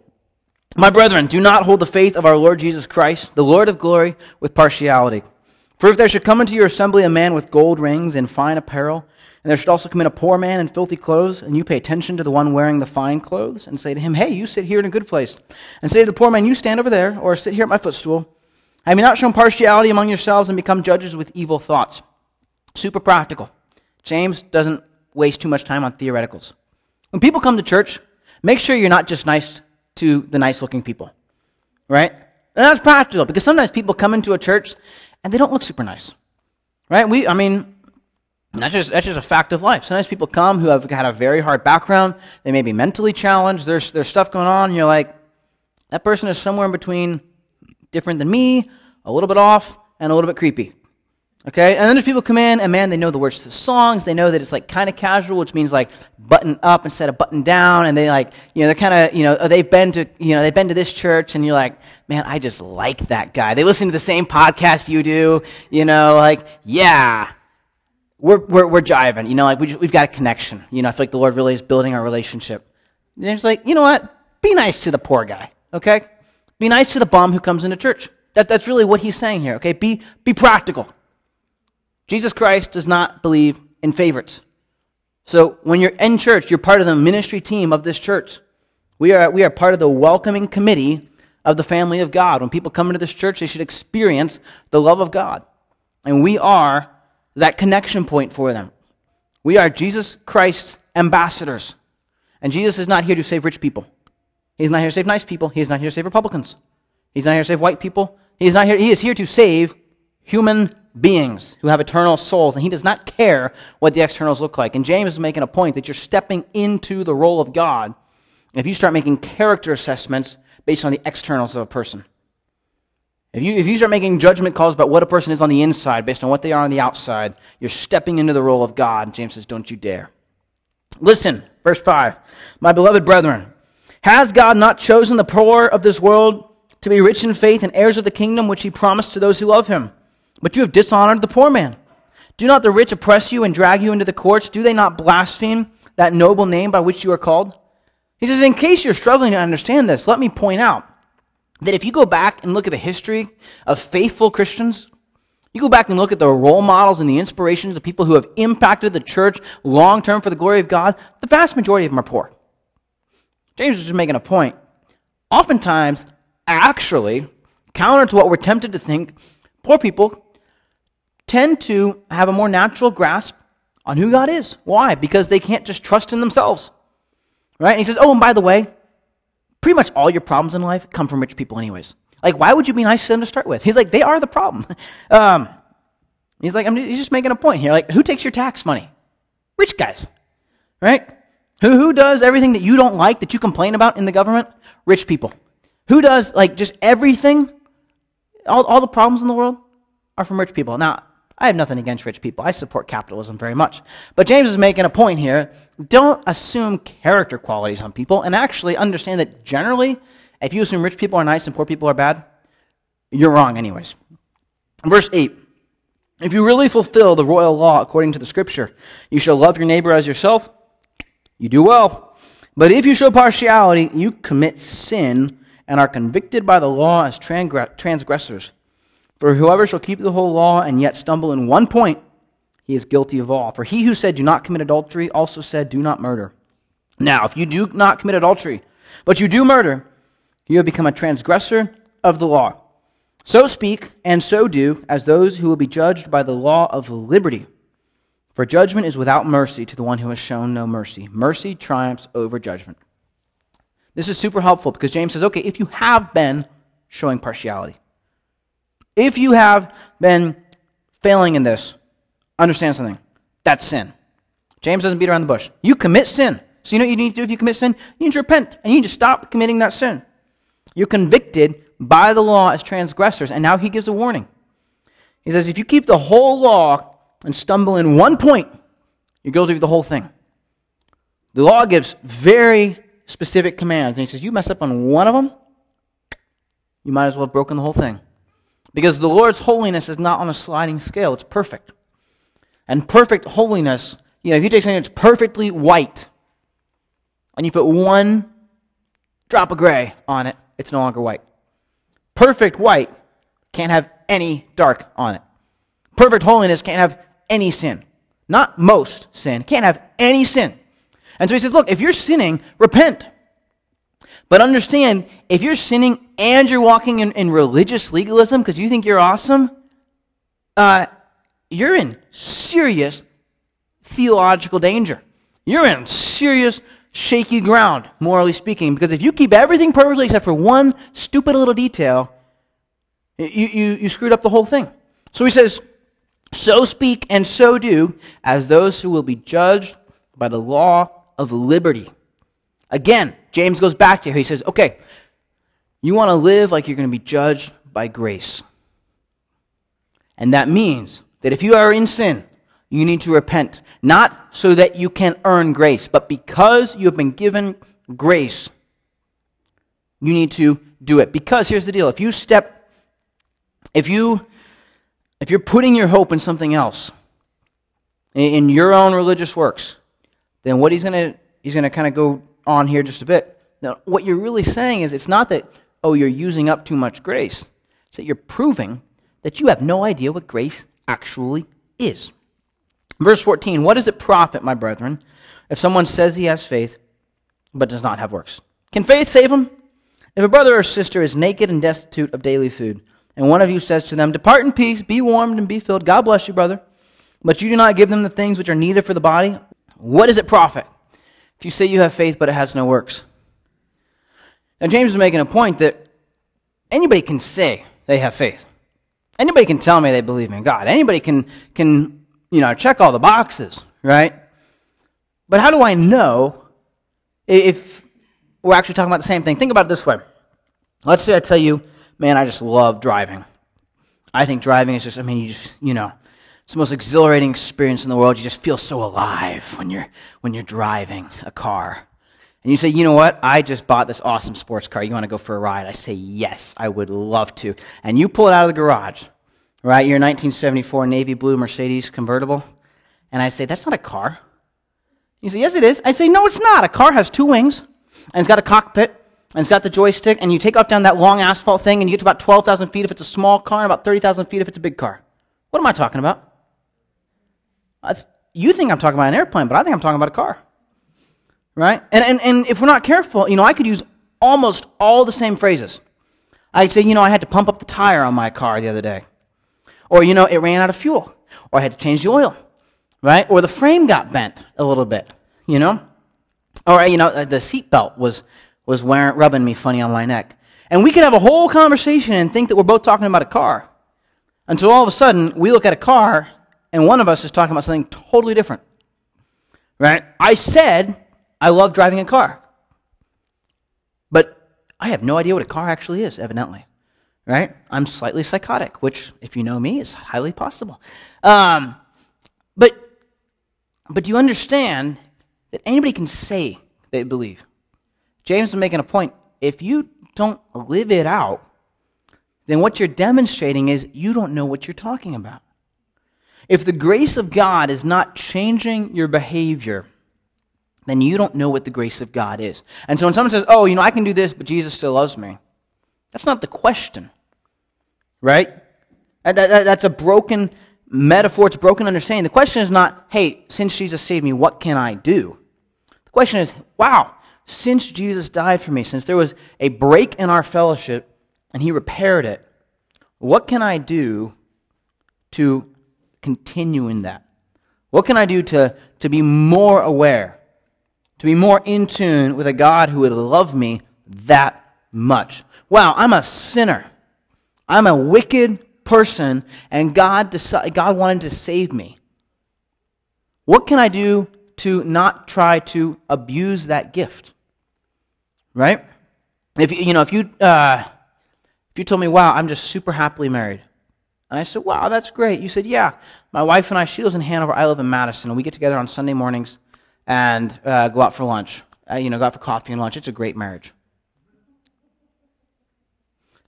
My brethren, do not hold the faith of our Lord Jesus Christ, the Lord of glory, with partiality. For if there should come into your assembly a man with gold rings and fine apparel, and there should also come in a poor man in filthy clothes, and you pay attention to the one wearing the fine clothes, and say to him, Hey, you sit here in a good place, and say to the poor man, You stand over there, or sit here at my footstool, have you not shown partiality among yourselves and become judges with evil thoughts? Super practical. James doesn't waste too much time on theoreticals. When people come to church, make sure you're not just nice to the nice looking people, right? And that's practical because sometimes people come into a church and they don't look super nice, right? We, I mean, that's just, that's just a fact of life. Sometimes people come who have had a very hard background. They may be mentally challenged. There's, there's stuff going on. And you're like, that person is somewhere in between different than me, a little bit off, and a little bit creepy. Okay? And then there's people come in, and man, they know the words to the songs. They know that it's like kind of casual, which means like button up instead of button down. And they like, you know, they're kind of, you know, oh, they've been to, you know, they've been to this church, and you're like, man, I just like that guy. They listen to the same podcast you do, you know, like, yeah. We're, we're, we're jiving, you know, like we just, we've got a connection. You know, I feel like the Lord really is building our relationship. And it's like, you know what? Be nice to the poor guy, okay? Be nice to the bum who comes into church. That, that's really what he's saying here, okay? Be, be practical. Jesus Christ does not believe in favorites. So when you're in church, you're part of the ministry team of this church. We are, we are part of the welcoming committee of the family of God. When people come into this church, they should experience the love of God. And we are that connection point for them. We are Jesus Christ's ambassadors. And Jesus is not here to save rich people. He's not here to save nice people. He's not here to save Republicans. He's not here to save white people. He's not here. He is here to save human beings who have eternal souls, and he does not care what the externals look like. And James is making a point that you're stepping into the role of God if you start making character assessments based on the externals of a person. If you, if you start making judgment calls about what a person is on the inside based on what they are on the outside, you're stepping into the role of God. James says, Don't you dare. Listen, verse 5. My beloved brethren, has God not chosen the poor of this world to be rich in faith and heirs of the kingdom which he promised to those who love him? But you have dishonored the poor man. Do not the rich oppress you and drag you into the courts? Do they not blaspheme that noble name by which you are called? He says, In case you're struggling to understand this, let me point out that if you go back and look at the history of faithful Christians, you go back and look at the role models and the inspirations of people who have impacted the church long term for the glory of God, the vast majority of them are poor. James is just making a point. Oftentimes, actually, counter to what we're tempted to think, poor people tend to have a more natural grasp on who God is. Why? Because they can't just trust in themselves. Right? And he says, Oh, and by the way, pretty much all your problems in life come from rich people, anyways. Like, why would you be nice to them to start with? He's like, They are the problem. Um, he's like, I'm, He's just making a point here. Like, who takes your tax money? Rich guys. Right? Who, who does everything that you don't like, that you complain about in the government? Rich people. Who does, like, just everything? All, all the problems in the world are from rich people. Now, I have nothing against rich people. I support capitalism very much. But James is making a point here. Don't assume character qualities on people and actually understand that generally, if you assume rich people are nice and poor people are bad, you're wrong, anyways. Verse 8 If you really fulfill the royal law according to the scripture, you shall love your neighbor as yourself, you do well. But if you show partiality, you commit sin and are convicted by the law as transgressors. For whoever shall keep the whole law and yet stumble in one point, he is guilty of all. For he who said, Do not commit adultery, also said, Do not murder. Now, if you do not commit adultery, but you do murder, you have become a transgressor of the law. So speak and so do as those who will be judged by the law of liberty. For judgment is without mercy to the one who has shown no mercy. Mercy triumphs over judgment. This is super helpful because James says, okay, if you have been showing partiality, if you have been failing in this, understand something. That's sin. James doesn't beat around the bush. You commit sin. So you know what you need to do if you commit sin? You need to repent and you need to stop committing that sin. You're convicted by the law as transgressors, and now he gives a warning. He says, if you keep the whole law and stumble in one point, you're guilty of the whole thing. The law gives very specific commands, and he says, you mess up on one of them, you might as well have broken the whole thing. Because the Lord's holiness is not on a sliding scale, it's perfect. And perfect holiness, you know, if you take something that's perfectly white and you put one drop of gray on it, it's no longer white. Perfect white can't have any dark on it. Perfect holiness can't have any sin. Not most sin. Can't have any sin. And so he says, look, if you're sinning, repent. But understand, if you're sinning and you're walking in, in religious legalism because you think you're awesome, uh, you're in serious theological danger. You're in serious shaky ground, morally speaking, because if you keep everything perfectly except for one stupid little detail, you, you, you screwed up the whole thing. So he says, So speak and so do as those who will be judged by the law of liberty. Again, James goes back to here. He says, Okay, you want to live like you're going to be judged by grace. And that means that if you are in sin, you need to repent. Not so that you can earn grace, but because you have been given grace, you need to do it. Because here's the deal if you step, if you, if you're putting your hope in something else, in your own religious works, then what he's going to, he's going to kind of go on here just a bit. Now, what you're really saying is it's not that, oh, you're using up too much grace. It's that you're proving that you have no idea what grace actually is. Verse 14 What does it profit, my brethren, if someone says he has faith but does not have works? Can faith save him? If a brother or sister is naked and destitute of daily food, and one of you says to them, Depart in peace, be warmed and be filled, God bless you, brother, but you do not give them the things which are needed for the body, what does it profit you say you have faith but it has no works? Now, James is making a point that anybody can say they have faith. Anybody can tell me they believe in God. Anybody can, can you know, check all the boxes, right? But how do I know if we're actually talking about the same thing? Think about it this way. Let's say I tell you, man, I just love driving. I think driving is just, I mean, you just, you know, it's the most exhilarating experience in the world. You just feel so alive when you're, when you're driving a car. And you say, you know what? I just bought this awesome sports car. You want to go for a ride? I say, yes, I would love to. And you pull it out of the garage right? Your 1974 navy blue Mercedes convertible. And I say, that's not a car. You say, yes, it is. I say, no, it's not. A car has two wings, and it's got a cockpit, and it's got the joystick, and you take off down that long asphalt thing, and you get to about 12,000 feet if it's a small car, and about 30,000 feet if it's a big car. What am I talking about? You think I'm talking about an airplane, but I think I'm talking about a car. Right? And, and, and if we're not careful, you know, I could use almost all the same phrases. I'd say, you know, I had to pump up the tire on my car the other day. Or, you know, it ran out of fuel. Or I had to change the oil, right? Or the frame got bent a little bit, you know? Or, you know, the seatbelt was, was wearing, rubbing me funny on my neck. And we could have a whole conversation and think that we're both talking about a car. Until all of a sudden, we look at a car and one of us is talking about something totally different. Right? I said I love driving a car. But I have no idea what a car actually is, evidently right? I'm slightly psychotic, which, if you know me, is highly possible. Um, but, but do you understand that anybody can say they believe? James is making a point. If you don't live it out, then what you're demonstrating is you don't know what you're talking about. If the grace of God is not changing your behavior, then you don't know what the grace of God is. And so when someone says, oh, you know, I can do this, but Jesus still loves me, that's not the question right? That, that, that's a broken metaphor, it's a broken understanding. The question is not, hey, since Jesus saved me, what can I do? The question is, wow, since Jesus died for me, since there was a break in our fellowship and he repaired it, what can I do to continue in that? What can I do to, to be more aware, to be more in tune with a God who would love me that much? Wow, I'm a sinner. I'm a wicked person, and God, decided, God wanted to save me. What can I do to not try to abuse that gift? Right? If you, you know, if you, uh, if you told me, wow, I'm just super happily married, and I said, wow, that's great. You said, yeah, my wife and I, she lives in Hanover, I live in Madison, and we get together on Sunday mornings and uh, go out for lunch. Uh, you know, go out for coffee and lunch. It's a great marriage.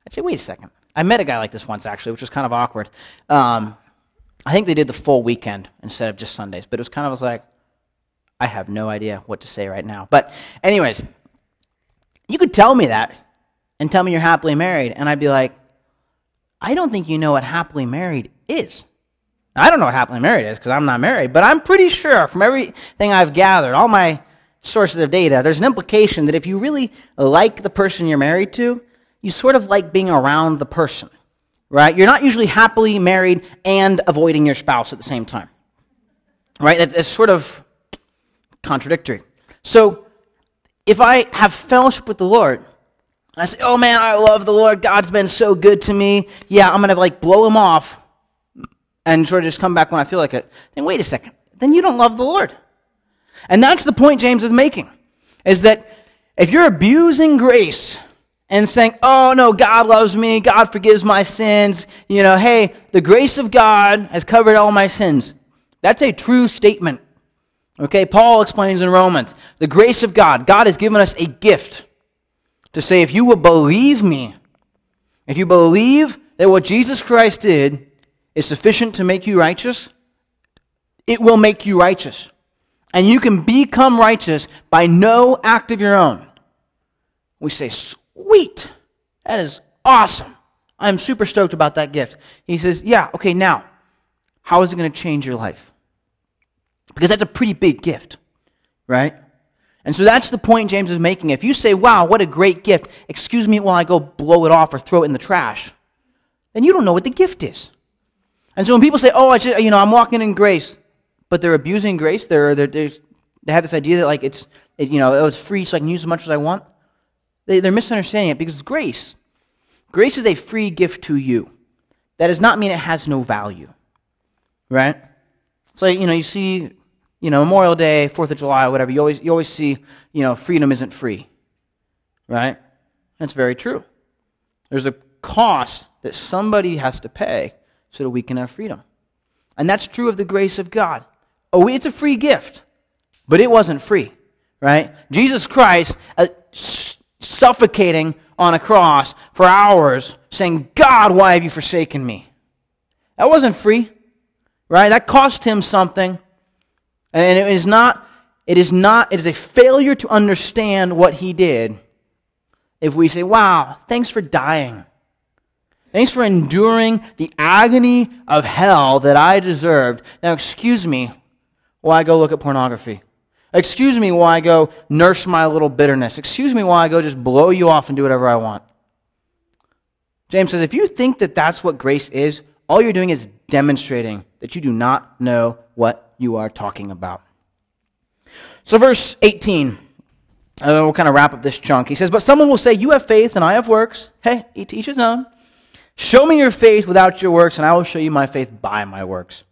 I'd say, wait a second. I met a guy like this once, actually, which was kind of awkward. Um, I think they did the full weekend instead of just Sundays, but it was kind of was like, I have no idea what to say right now. But, anyways, you could tell me that and tell me you're happily married, and I'd be like, I don't think you know what happily married is. I don't know what happily married is because I'm not married, but I'm pretty sure from everything I've gathered, all my sources of data, there's an implication that if you really like the person you're married to, you sort of like being around the person, right? You're not usually happily married and avoiding your spouse at the same time, right? That's sort of contradictory. So if I have fellowship with the Lord, I say, oh man, I love the Lord. God's been so good to me. Yeah, I'm going to like blow him off and sort of just come back when I feel like it. Then wait a second. Then you don't love the Lord. And that's the point James is making is that if you're abusing grace and saying, oh no, God loves me, God forgives my sins, you know, hey, the grace of God has covered all my sins. That's a true statement. Okay, Paul explains in Romans the grace of God. God has given us a gift to say, if you will believe me, if you believe that what Jesus Christ did is sufficient to make you righteous, it will make you righteous. And you can become righteous by no act of your own. We say, sweet, that is awesome. I'm super stoked about that gift. He says, yeah, okay, now, how is it going to change your life? Because that's a pretty big gift, right? And so that's the point James is making. If you say, wow, what a great gift, excuse me while I go blow it off or throw it in the trash, then you don't know what the gift is. And so when people say, oh, I just, you know, I'm walking in grace, but they're abusing grace, they're, they're, they're they have this idea that like it's, it, you know, oh, it's free so I can use as much as I want. They, they're misunderstanding it because grace, grace is a free gift to you. That does not mean it has no value, right? So, you know, you see you know, Memorial Day, Fourth of July, whatever, you always, you always see, you know, freedom isn't free. Right? That's very true. There's a cost that somebody has to pay so that we can have freedom. And that's true of the grace of God. Oh, it's a free gift, but it wasn't free, right? Jesus Christ uh, suffocating on a cross for hours, saying, God, why have you forsaken me? That wasn't free, right? That cost him something and it is not, it is not, it is a failure to understand what he did if we say, wow, thanks for dying. Thanks for enduring the agony of hell that I deserved. Now, excuse me while I go look at pornography. Excuse me while I go nurse my little bitterness. Excuse me while I go just blow you off and do whatever I want. James says, if you think that that's what grace is, all you're doing is demonstrating that you do not know what you are talking about. So, verse 18, uh, we'll kind of wrap up this chunk. He says, But someone will say, You have faith, and I have works. Hey, each his own. Show me your faith without your works, and I will show you my faith by my works.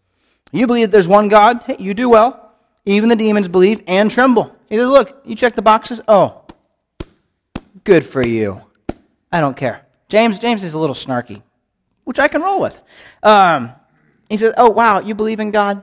You believe there's one God? Hey, you do well. Even the demons believe and tremble. He says, Look, you check the boxes. Oh, good for you. I don't care. James, James is a little snarky, which I can roll with. Um, he says, Oh, wow, you believe in God?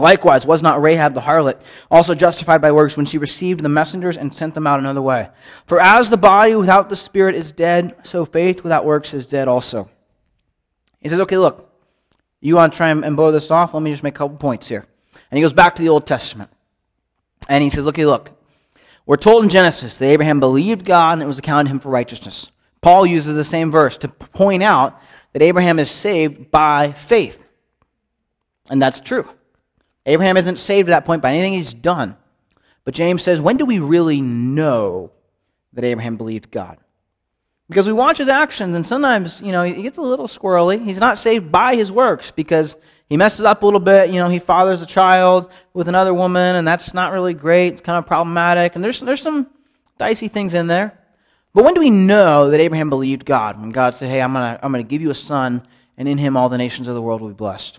Likewise, was not Rahab the harlot also justified by works when she received the messengers and sent them out another way? For as the body without the spirit is dead, so faith without works is dead also. He says, okay, look, you want to try and blow this off? Let me just make a couple points here. And he goes back to the Old Testament. And he says, Looky, look. We're told in Genesis that Abraham believed God and it was accounted to him for righteousness. Paul uses the same verse to point out that Abraham is saved by faith. And that's true. Abraham isn't saved at that point by anything he's done. But James says, when do we really know that Abraham believed God? Because we watch his actions, and sometimes, you know, he gets a little squirrely. He's not saved by his works because he messes up a little bit. You know, he fathers a child with another woman, and that's not really great. It's kind of problematic. And there's, there's some dicey things in there. But when do we know that Abraham believed God? When God said, hey, I'm going to I'm going to give you a son, and in him all the nations of the world will be blessed.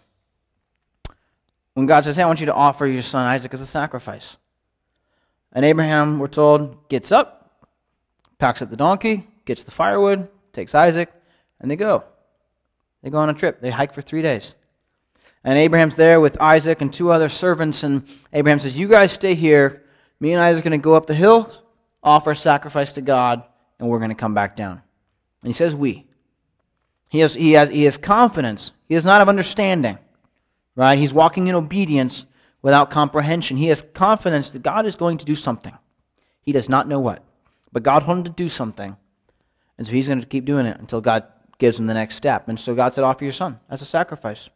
When God says, hey, I want you to offer your son Isaac as a sacrifice. And Abraham, we're told, gets up, packs up the donkey, gets the firewood, takes Isaac, and they go. They go on a trip. They hike for three days. And Abraham's there with Isaac and two other servants, and Abraham says, You guys stay here. Me and Isaac are going to go up the hill, offer a sacrifice to God, and we're going to come back down. And he says, We. He has, he, has, he has confidence. He does not have understanding. Right? He's walking in obedience without comprehension. He has confidence that God is going to do something. He does not know what. But God wanted to do something. And so he's going to keep doing it until God gives him the next step. And so God said, Offer your son as a sacrifice.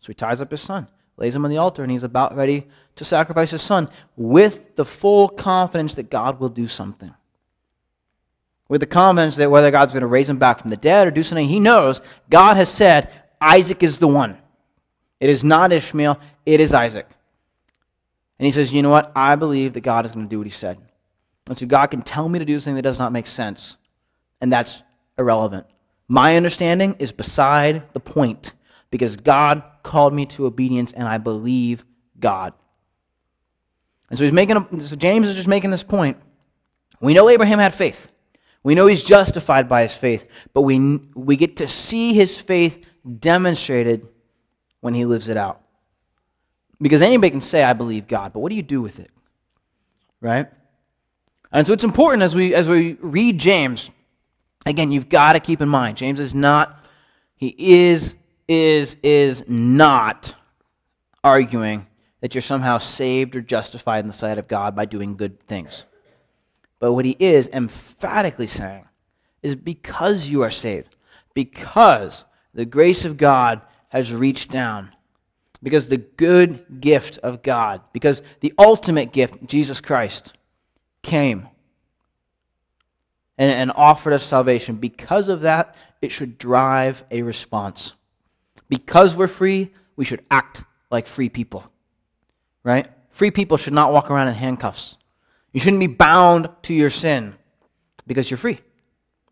So he ties up his son, lays him on the altar, and he's about ready to sacrifice his son with the full confidence that God will do something. With the confidence that whether God's going to raise him back from the dead or do something, he knows God has said, Isaac is the one. It is not Ishmael, it is Isaac. And he says, You know what? I believe that God is going to do what he said. And so God can tell me to do something that does not make sense and that's irrelevant. My understanding is beside the point because God called me to obedience and I believe God. And so he's making a, so James is just making this point. We know Abraham had faith. We know he's justified by his faith, but we, we get to see his faith demonstrated when he lives it out. Because anybody can say, I believe God, but what do you do with it? Right? And so it's important as we, as we read James Again, you've got to keep in mind, James is not, he is, is, is not arguing that you're somehow saved or justified in the sight of God by doing good things. But what he is emphatically saying is because you are saved, because the grace of God has reached down, because the good gift of God, because the ultimate gift, Jesus Christ, came and, and offered us salvation. Because of that, it should drive a response. Because we're free, we should act like free people. Right? Free people should not walk around in handcuffs. You shouldn't be bound to your sin because you're free.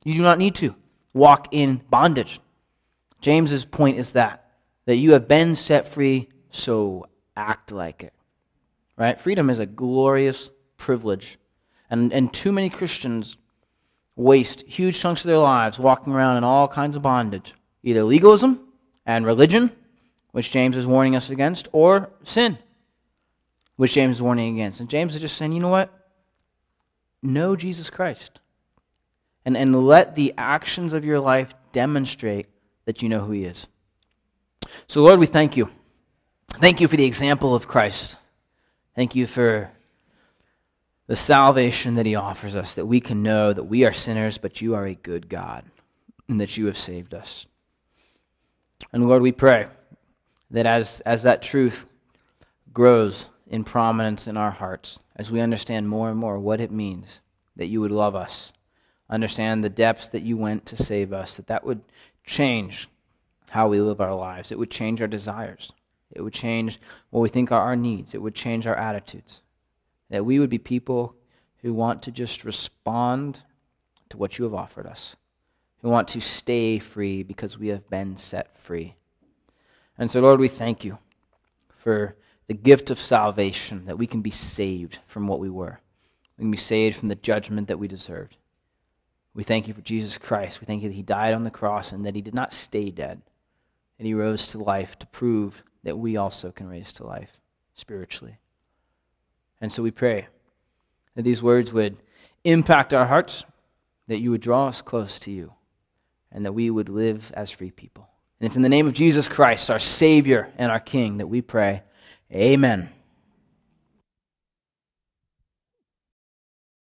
You do not need to walk in bondage. James's point is that that you have been set free, so act like it. Right? Freedom is a glorious privilege. And and too many Christians waste huge chunks of their lives walking around in all kinds of bondage either legalism and religion, which James is warning us against, or sin, which James is warning against. And James is just saying, you know what? Know Jesus Christ. And, and let the actions of your life demonstrate that you know who he is. So, Lord, we thank you. Thank you for the example of Christ. Thank you for the salvation that he offers us, that we can know that we are sinners, but you are a good God, and that you have saved us. And Lord, we pray that as, as that truth grows in prominence in our hearts, as we understand more and more what it means that you would love us, understand the depths that you went to save us, that that would change how we live our lives. It would change our desires. It would change what we think are our needs. It would change our attitudes. That we would be people who want to just respond to what you have offered us, who want to stay free because we have been set free. And so, Lord, we thank you for the gift of salvation, that we can be saved from what we were. We can be saved from the judgment that we deserved. We thank you for Jesus Christ. We thank you that he died on the cross and that he did not stay dead, and he rose to life to prove that we also can raise to life spiritually. And so we pray that these words would impact our hearts, that you would draw us close to you, and that we would live as free people. And it's in the name of Jesus Christ, our Savior and our King, that we pray. Amen.